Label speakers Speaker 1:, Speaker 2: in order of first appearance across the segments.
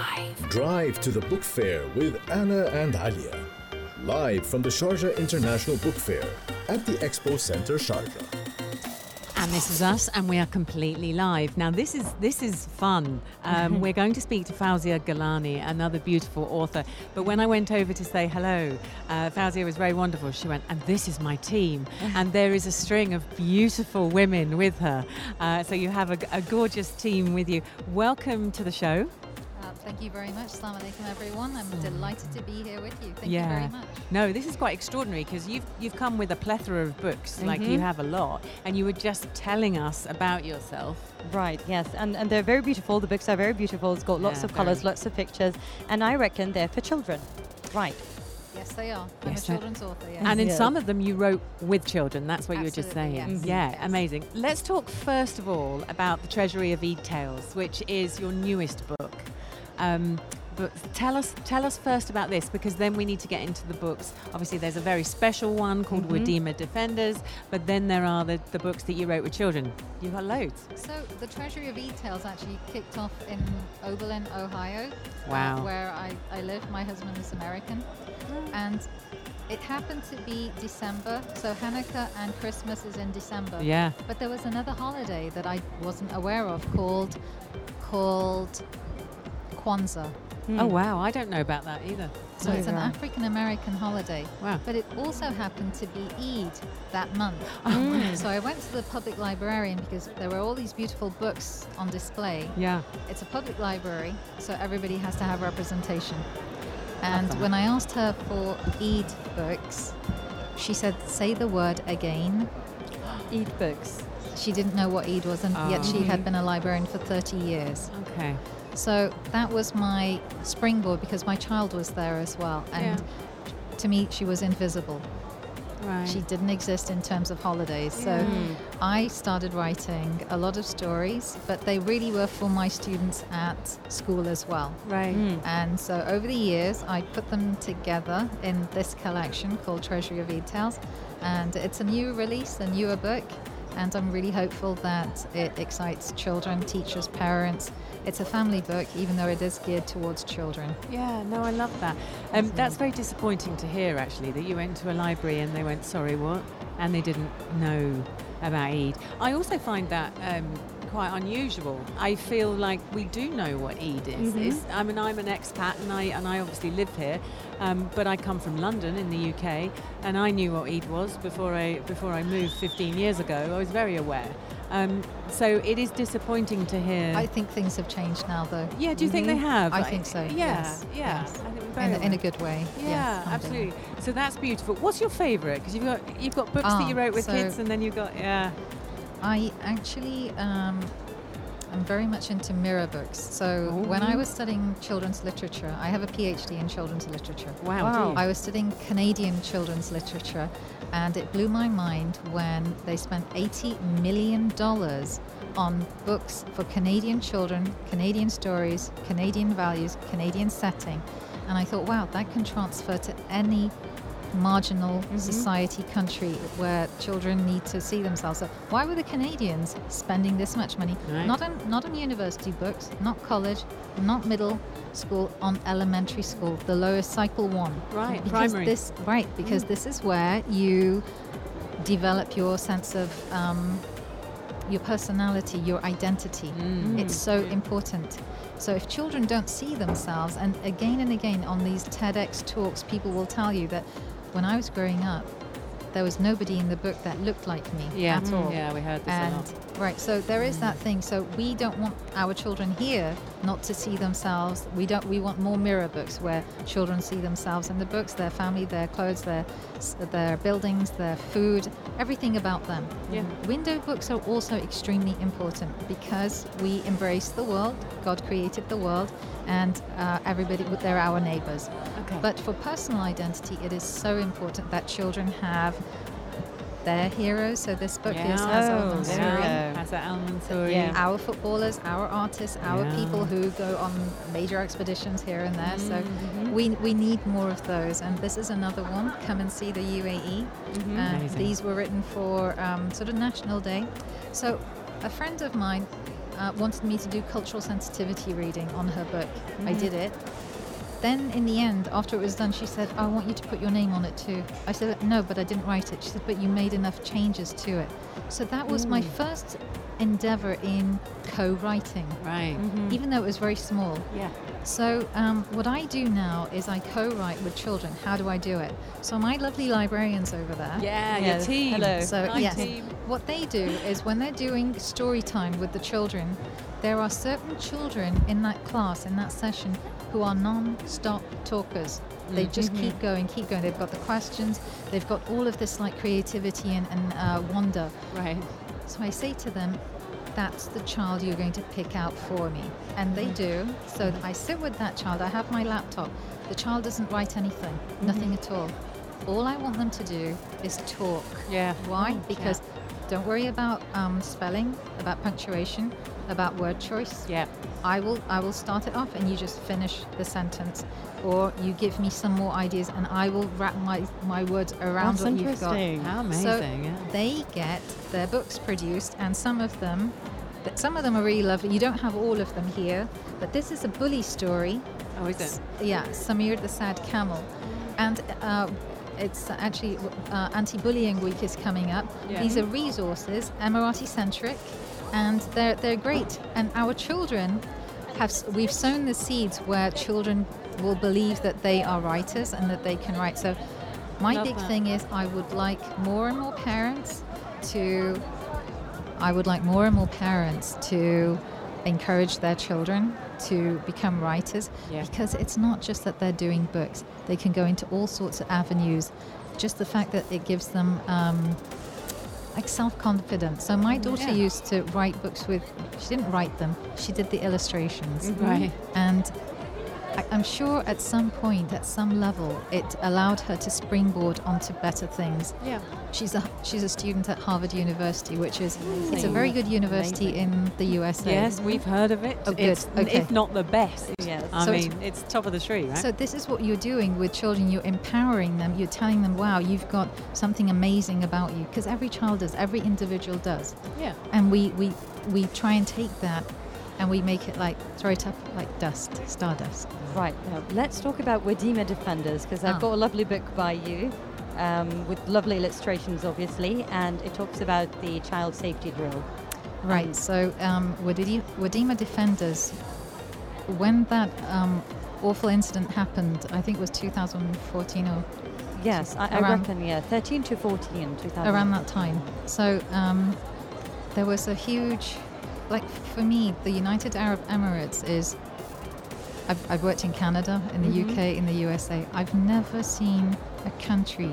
Speaker 1: Drive.
Speaker 2: Drive to the book fair with Anna and Alia. Live from the Sharjah International Book Fair at the Expo Center Sharjah.
Speaker 1: And this is us, and we are completely live. Now, this is this is fun. Um, we're going to speak to Fawzia Gilani, another beautiful author. But when I went over to say hello, uh, Fawzia was very wonderful. She went, and this is my team, and there is a string of beautiful women with her. Uh, so you have a, a gorgeous team with you. Welcome to the show.
Speaker 3: Thank you very much. Assalamu alaikum, everyone. I'm delighted to be here with you. Thank
Speaker 1: yeah.
Speaker 3: you very much.
Speaker 1: No, this is quite extraordinary because you've you've come with a plethora of books, like you mm-hmm. have a lot, and you were just telling us about yourself.
Speaker 4: Right, yes, and, and they're very beautiful. The books are very beautiful. It's got lots
Speaker 1: Yeah,
Speaker 4: of colours, lots of pictures, and I reckon they're for children. Right.
Speaker 3: Yes, they are. I'm
Speaker 1: Yes,
Speaker 3: a children's author. Yes.
Speaker 1: And in
Speaker 4: Yes.
Speaker 1: some of them, you wrote with children. That's what you were just saying.
Speaker 3: yes.
Speaker 1: Yeah,
Speaker 3: Yes.
Speaker 1: amazing. Let's talk first of all about the Treasury of Eid Tales, which is your newest book. Um, but tell us, tell us first about this, because then we need to get into the books. Obviously, there's a very special one called
Speaker 3: Mm-hmm.
Speaker 1: Wadeema Defenders, but then there are the, the books that you wrote with children. You've got loads.
Speaker 3: So the Treasury of Eid Tales actually kicked off in Oberlin, Ohio. uh,
Speaker 1: Wow.
Speaker 3: where I, I live. My husband is American. And it happened to be December. So Hanukkah and Christmas is in December.
Speaker 1: Yeah.
Speaker 3: But there was another holiday that I wasn't aware of called called Kwanzaa.
Speaker 1: Oh wow, I don't know about that either.
Speaker 3: So it's an
Speaker 4: Right.
Speaker 3: African American holiday.
Speaker 1: Wow.
Speaker 3: But it also happened to be Eid that month. Oh. So I went to the public librarian because there were all these beautiful books on display.
Speaker 1: Yeah.
Speaker 3: It's a public library, so everybody has to have representation. And when I asked her for Eid books, she said, say the word again.
Speaker 4: Eid books.
Speaker 3: She didn't know what Eid was, and yet she
Speaker 1: Oh.
Speaker 3: had been a librarian for 30 years.
Speaker 1: Okay.
Speaker 3: So that was my springboard because my child was there as well. And to me, she was invisible.
Speaker 1: Right.
Speaker 3: She didn't exist in terms of holidays. So
Speaker 1: Mm.
Speaker 3: I started writing a lot of stories, but they really were for my students at school as well.
Speaker 1: right.
Speaker 3: And so over the years, I put them together in this collection called Treasury of Eid Tales. And it's a new release, a newer book. And I'm really hopeful that it excites children, teachers, parents. It's a family book, even though it is geared towards children.
Speaker 1: Yeah, no, I love that. Um, that's very disappointing to hear, actually, that you went to a library and they went, sorry, what? And they didn't know about Eid. I also find that um, quite unusual. I feel like we do know what Eid is. It's- I mean, I'm an expat and I, and I obviously live here, um, but I come from London in the UK and I knew what Eid was before I, before I moved 15 years ago. I was very aware. Um, so it is disappointing to hear.
Speaker 3: I think things have changed now, though.
Speaker 1: yeah, do you think they have?
Speaker 3: I think so,
Speaker 1: Yeah,
Speaker 3: yes,
Speaker 1: yeah.
Speaker 3: yes.
Speaker 1: I think
Speaker 3: In, in a good way.
Speaker 1: Yeah,
Speaker 3: yes,
Speaker 1: absolutely. So that's beautiful. What's your favourite? Because you've got you've got books that you
Speaker 3: Ah,
Speaker 1: wrote with
Speaker 3: so-
Speaker 1: kids, and then you've got yeah.
Speaker 3: I actually um, I'm very much into mirror books. So when I was studying children's literature, I have a PhD in children's literature.
Speaker 1: Wow.
Speaker 4: Wow.
Speaker 3: I was studying Canadian children's literature, and it blew my mind when they spent $80 million on books for Canadian children, Canadian stories, Canadian values, Canadian setting. And I thought, wow, that can transfer to any marginal society country where children need to see themselves. So why were the Canadians spending this much money?
Speaker 1: Right.
Speaker 3: Not on not on university books, not college, not middle school, on elementary school, the lowest cycle one.
Speaker 1: Right,
Speaker 3: Because
Speaker 1: primary.
Speaker 3: this right, because this is where you develop your sense of um, your personality, your identity.
Speaker 1: Mm.
Speaker 3: It's so important. So if children don't see themselves, and again and again on these TEDx talks, people will tell you that when I was growing up, there was nobody in the book that looked like me
Speaker 1: Yeah,
Speaker 3: at all.
Speaker 1: yeah, we heard this a
Speaker 3: And right, so there is that thing. So we don't want our children here not to see themselves. We don't. We want more mirror books where children see themselves in the books, their family, their clothes, their their buildings, their food, everything about them.
Speaker 1: Yeah.
Speaker 3: Window books are also extremely important because we embrace the world. God created the world, and uh, everybody, they're our neighbors.
Speaker 1: Okay.
Speaker 3: But for personal identity, it is so important that children have their heroes. So this book
Speaker 1: yeah.
Speaker 3: is Hazza Al
Speaker 4: Oh,
Speaker 3: Mansouri.
Speaker 4: there we
Speaker 1: yeah.
Speaker 4: go.
Speaker 1: Mansouri.
Speaker 4: Yeah.
Speaker 3: Our footballers, our artists, our
Speaker 1: Yeah.
Speaker 3: people who go on major expeditions here and there. So
Speaker 1: Mm-hmm.
Speaker 3: we, we need more of those. And this is another one. Come and see the UAE.
Speaker 1: Mm-hmm.
Speaker 3: And
Speaker 1: Amazing.
Speaker 3: these were written for um, sort of National Day. So a friend of mine uh, wanted me to do cultural sensitivity reading on her book. I
Speaker 4: Mhm.
Speaker 3: did it. Then, in the end, after it was done, she said, I want you to put your name on it too. I said, No, but I didn't write it. She said, But you made enough changes to it. So that was my first endeavor in co writing,
Speaker 1: Right.
Speaker 4: Mhm.
Speaker 3: even though it was very small.
Speaker 1: Yeah.
Speaker 3: So, um, what I do now is I co write with children. How do I do it? So, my lovely librarians over there.
Speaker 1: Yeah,
Speaker 4: Yeah,
Speaker 1: your team.
Speaker 4: hello.
Speaker 3: So,
Speaker 1: Hi,
Speaker 3: yes.
Speaker 1: team.
Speaker 3: What they do is when they're doing story time with the children, there are certain children in that class, in that session, who are non stop talkers. They just keep going, keep going. They've got the questions, they've got all of this like creativity and, and uh, wonder.
Speaker 1: Right.
Speaker 3: So I say to them, that's the child you're going to pick out for me. And they do. So I sit with that child, I have my laptop. The child doesn't write anything, nothing at all. All I want them to do is talk.
Speaker 1: Yeah.
Speaker 3: Why?
Speaker 1: Mm,
Speaker 3: Because don't worry about um, spelling, about punctuation, about word choice.
Speaker 1: Yeah.
Speaker 3: I will I will start it off and you just finish the sentence, or you give me some more ideas and I will wrap my my words around
Speaker 4: That's
Speaker 3: what you've got.
Speaker 1: How
Speaker 3: So
Speaker 1: amazing. yeah.
Speaker 3: they get their books produced, and some of them, th- some of them are really lovely. You don't have all of them here, but this is a bully story.
Speaker 1: Oh, is it?
Speaker 3: Yeah, Samir the Sad Camel, and uh, it's actually uh, Anti-Bullying Week is coming up.
Speaker 1: Yeah.
Speaker 3: These are resources, Emirati centric, and they're they're great. And our children have we've sown the seeds where children will believe that they are writers and that they can write. So my
Speaker 1: Love
Speaker 3: big
Speaker 1: that.
Speaker 3: thing is I would like more and more parents to I would like more and more parents to encourage their children to become writers
Speaker 1: Yeah.
Speaker 3: because it's not just that they're doing books they can go into all sorts of avenues just the fact that it gives them um, like self-confidence so my oh, daughter
Speaker 1: Yeah.
Speaker 3: used to write books with she didn't write them she did the illustrations mm-hmm.
Speaker 1: Right.
Speaker 3: and I'm sure at some point, at some level, it allowed her to springboard onto better things.
Speaker 1: Yeah.
Speaker 3: She's a she's a student at Harvard University, which is it's a very good university in the USA.
Speaker 1: Yes, we've heard of it.
Speaker 3: Oh, good.
Speaker 1: It's,
Speaker 3: Okay.
Speaker 1: if not the best.
Speaker 4: Yes.
Speaker 1: I
Speaker 3: So it's-
Speaker 1: mean, it's, top of the tree, right?
Speaker 3: So this is what you're doing with children. You're empowering them. You're telling them, "Wow, you've got something amazing about you." Because every child does. Every individual does.
Speaker 1: yeah.
Speaker 3: And we we we try and take that, and we make it like throw it up like dust, stardust.
Speaker 4: Right, now let's talk about Wadeema Defenders because I've
Speaker 3: Ah.
Speaker 4: got a lovely book by you um, with lovely illustrations, obviously, and it talks about the child safety drill.
Speaker 3: Right.
Speaker 4: Um,
Speaker 3: so, um, Wadeema Defenders, when that um, awful incident happened, I think it was 2014 or
Speaker 4: Yes, I, I reckon, yeah, 13 to 14, 2000.
Speaker 3: around that time. So, um, there was a huge, like for me, the United Arab Emirates is. I've, I've worked in Canada, in the
Speaker 4: Mhm.
Speaker 3: UK, in the USA. I've never seen a country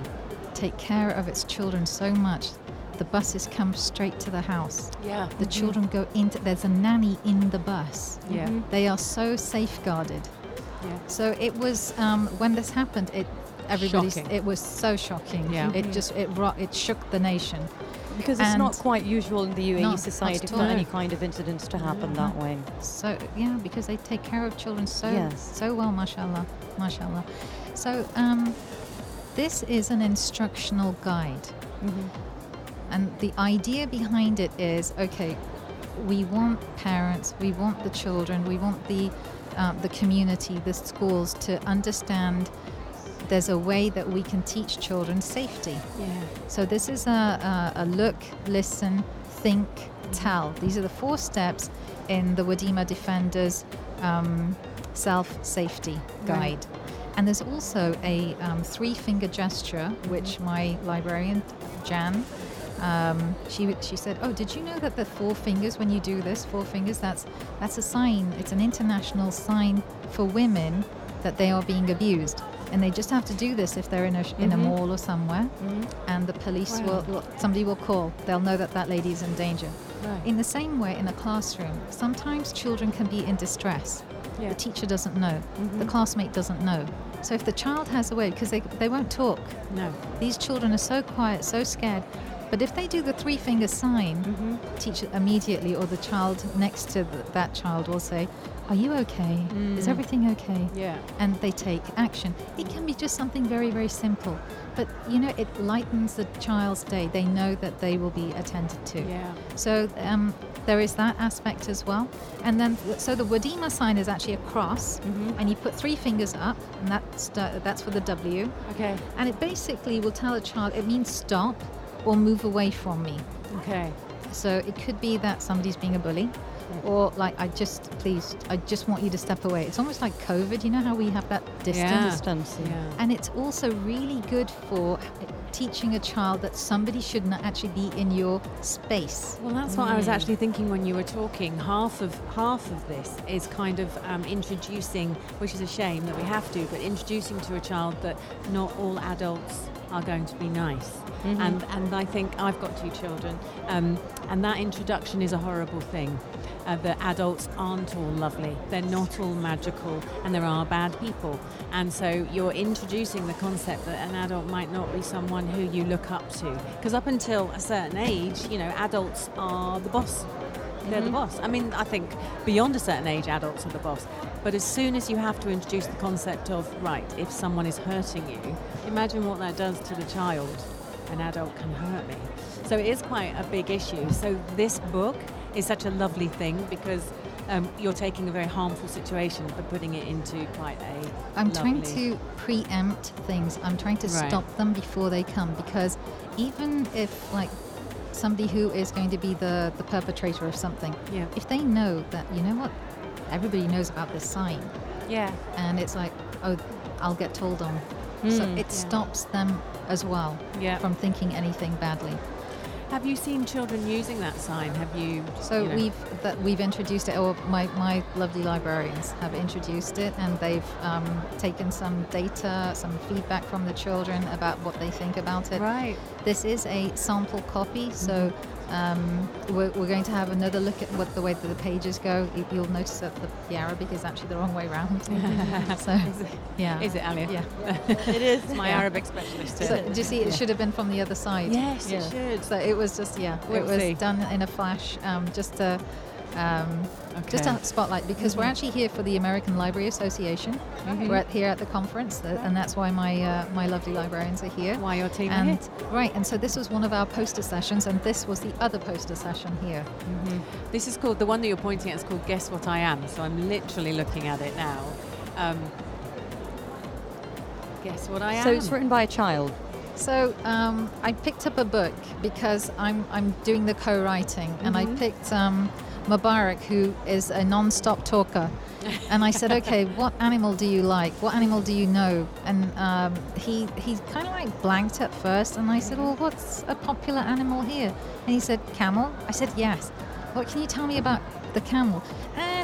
Speaker 3: take care of its children so much. The buses come straight to the house.
Speaker 1: Yeah.
Speaker 3: The children go into. There's a nanny in the bus.
Speaker 1: Yeah.
Speaker 4: Mhm.
Speaker 3: They are so safeguarded.
Speaker 1: Yeah.
Speaker 3: So it was um, when this happened. It everybody.
Speaker 1: Shocking.
Speaker 3: It was so shocking.
Speaker 1: Yeah.
Speaker 3: It just it ro- it shook the nation.
Speaker 4: Because it's not quite usual in the UAE
Speaker 3: No,
Speaker 4: society for any kind of incidents to happen that way.
Speaker 3: So yeah, because they take care of children so
Speaker 4: Yes.
Speaker 3: so well, mashallah, mashallah. So um, this is an instructional guide,
Speaker 4: Mhm.
Speaker 3: and the idea behind it is okay. We want parents, we want the children, we want the uh, the community, the schools to understand. There's a way that we can teach children safety.
Speaker 1: Yeah.
Speaker 3: So this is a, a, a look, listen, think, tell. These are the four steps in the Wadeema Defenders um, self-safety guide. And there's also a um, three-finger gesture, which my librarian Jan, um, she she said, "Oh, did you know that the four fingers, when you do this, four fingers, that's that's a sign. It's an international sign for women that they are being abused." And they just have to do this if they're in a sh in a
Speaker 4: Mhm.
Speaker 3: mall or somewhere,
Speaker 4: Mhm.
Speaker 3: and the police
Speaker 1: Wow.
Speaker 3: will, somebody will call. They'll know that that lady is in danger.
Speaker 1: Right.
Speaker 3: In the same way, in a classroom, sometimes children can be in distress.
Speaker 1: Yeah.
Speaker 3: The teacher doesn't know. The
Speaker 4: Mhm.
Speaker 3: classmate doesn't know. So if the child has a way, because they, they won't talk,
Speaker 1: no.
Speaker 3: these children are so quiet, so scared. But if they do the three finger sign, teacher immediately or the child next to th- that child will say, Are you okay? Is
Speaker 1: Mm.
Speaker 3: everything okay?
Speaker 1: Yeah.
Speaker 3: and they take action. It can be just something very, very simple, but you know, it lightens the child's day. They know that they will be attended to.
Speaker 1: Yeah.
Speaker 3: So um, there is that aspect as well. And then, so the Wadeema sign is actually a cross,
Speaker 1: Mm-hmm.
Speaker 3: and you put three fingers up, and that's, uh, that's for the W.
Speaker 1: Okay.
Speaker 3: And it basically will tell a child it means stop or move away from me.
Speaker 1: Okay.
Speaker 3: So it could be that somebody's being a bully, or like I just please, I just want you to step away. It's almost like COVID. You know how we have that distance,
Speaker 1: Yeah.
Speaker 4: Distance.
Speaker 1: Yeah.
Speaker 3: and it's also really good for teaching a child that somebody should not actually be in your space.
Speaker 1: Well, that's what I was actually thinking when you were talking. Half of half of this is kind of um, introducing, which is a shame that we have to, but introducing to a child that not all adults are going to be nice. And and I think I've got two children, um, and that introduction is a horrible thing. Uh, that adults aren't all lovely. They're not all magical, and there are bad people. And so you're introducing the concept that an adult might not be someone who you look up to. Because up until a certain age, you know, adults are the boss. They're the boss. I mean, I think beyond a certain age, adults are the boss. But as soon as you have to introduce the concept of, right, if someone is hurting you, imagine what that does to the child. An adult can hurt me. So it is quite a big issue. So this book is such a lovely thing because um, you're taking a very harmful situation but putting it into quite a.
Speaker 3: I'm trying to preempt things. I'm trying to
Speaker 1: Right.
Speaker 3: stop them before they come because even if like somebody who is going to be the, the perpetrator of something,
Speaker 1: Yeah.
Speaker 3: if they know that you know what, everybody knows about this sign,
Speaker 1: Yeah.
Speaker 3: and it's like, oh, I'll get told on. so
Speaker 1: Mm,
Speaker 3: it
Speaker 1: yeah.
Speaker 3: stops them as well
Speaker 1: Yeah.
Speaker 3: from thinking anything badly.
Speaker 1: Have you seen children using that sign? Have you?
Speaker 3: So
Speaker 1: you know-
Speaker 3: we've that we've introduced it, or my, my lovely librarians have introduced it, and they've um, taken some data, some feedback from the children about what they think about it.
Speaker 1: Right.
Speaker 3: This is a sample copy, so um, we're, we're going to have another look at what the way that the pages go. You- You'll notice that the, the Arabic is actually the wrong way around. so
Speaker 1: Is it,
Speaker 3: yeah,
Speaker 1: is it Alia?
Speaker 3: Yeah.
Speaker 1: it is. My
Speaker 3: Yeah.
Speaker 1: Arabic specialist.
Speaker 3: So do you see? It should have been from the other side.
Speaker 1: Yes,
Speaker 4: Yeah.
Speaker 1: it should.
Speaker 3: So it was just yeah, it was
Speaker 1: Whoopsie.
Speaker 3: done in a flash, um, just to um, just
Speaker 1: Okay.
Speaker 3: a spotlight because we're actually here for the American Library Association. We're at, here at the conference, uh, and that's why my uh, my lovely librarians are here.
Speaker 1: Why your team are
Speaker 3: And
Speaker 1: here.
Speaker 3: right, and so this was one of our poster sessions, and this was the other poster session here.
Speaker 1: This is called the one that you're pointing at is called Guess What I Am. So I'm literally looking at it now. Um, guess what I am.
Speaker 4: So it's written by a child.
Speaker 3: So um, I picked up a book because I'm I'm doing the co-writing, and I picked um, Mubarak, who is a non-stop talker, and I said, okay, what animal do you like? What animal do you know? And um, he he kind of like blanked at first, and I said, well, what's a popular animal here? And he said, camel. I said, yes. What can you tell me about the camel?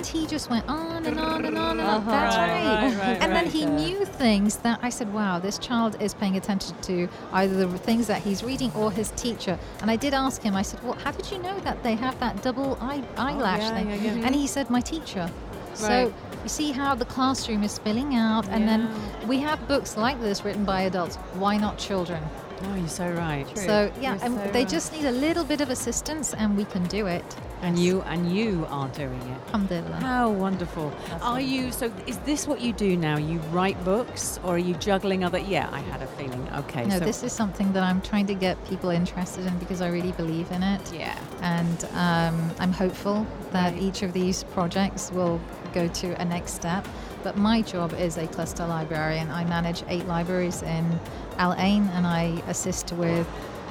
Speaker 3: And he just went on and on and on and on.
Speaker 4: Uh-huh.
Speaker 3: That's
Speaker 1: Right,
Speaker 3: right.
Speaker 1: right, right,
Speaker 3: and then he knew things that I said, wow, this child is paying attention to either the things that he's reading or his teacher. And I did ask him, I said, well, how did you know that they have that double eye, eyelash
Speaker 1: yeah,
Speaker 3: thing?
Speaker 1: yeah, yeah.
Speaker 3: And he said, my teacher. So you see how the classroom is spilling out, and then we have books like this written by adults. Why not children?
Speaker 1: Oh, you're so right.
Speaker 3: So yeah, and
Speaker 1: so
Speaker 3: they
Speaker 1: right.
Speaker 3: just need a little bit of assistance, and we can do it.
Speaker 1: And you and you are doing it.
Speaker 3: Alhamdulillah.
Speaker 1: How wonderful. Are you so is this what you do now? You write books or are you juggling other yeah, I had a feeling. Okay.
Speaker 3: No,
Speaker 1: so
Speaker 3: this is something that I'm trying to get people interested in because I really believe in it.
Speaker 1: yeah.
Speaker 3: and um, I'm hopeful that
Speaker 1: Right.
Speaker 3: each of these projects will go to a next step. But my job is a cluster librarian. I manage eight libraries in Al Ain, and I assist with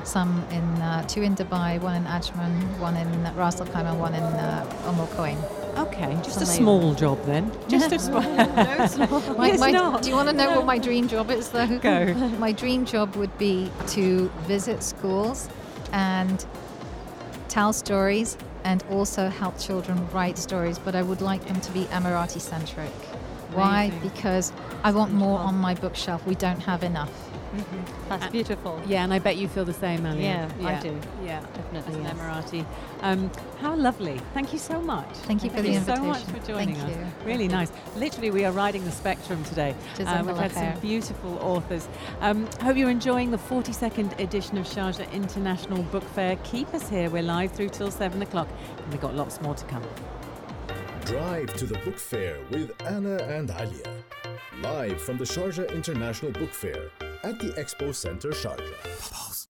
Speaker 3: some in uh, two in Dubai, one in Ajman, one in Ras Al Khaimah, one in uh, Umm Al.
Speaker 1: Okay. Just a small job then. Just a small no, it's not.
Speaker 3: My-
Speaker 1: it's
Speaker 3: my-
Speaker 1: not.
Speaker 3: Do you want to know what my dream job is, though?
Speaker 1: Go.
Speaker 3: my dream job would be to visit schools and tell stories and also help children write stories, but I would like them to be Emirati centric. Why? Because I want more on my bookshelf. We don't have enough.
Speaker 4: That's beautiful.
Speaker 1: Yeah, and I bet you feel the same, Alia.
Speaker 4: Yeah, I do.
Speaker 1: Yeah,
Speaker 4: Definitely,
Speaker 1: As an
Speaker 4: yes.
Speaker 1: Emirati. Um, how lovely. Thank you so much.
Speaker 3: Thank you for the
Speaker 1: you so much
Speaker 3: invitation.
Speaker 1: for joining
Speaker 3: Thank
Speaker 1: us.
Speaker 3: you.
Speaker 1: Really
Speaker 3: Thank
Speaker 1: nice. Literally, we are riding the spectrum today. Uh, we've had some beautiful authors. Um, hope you're enjoying the 42nd edition of Sharjah International Book Fair. Keep us here. We're live through till 7 o'clock, and we've got lots more to come.
Speaker 2: Drive to the book fair with Anna and Alia. Live from the Sharjah International Book Fair at the Expo Center Sharjah.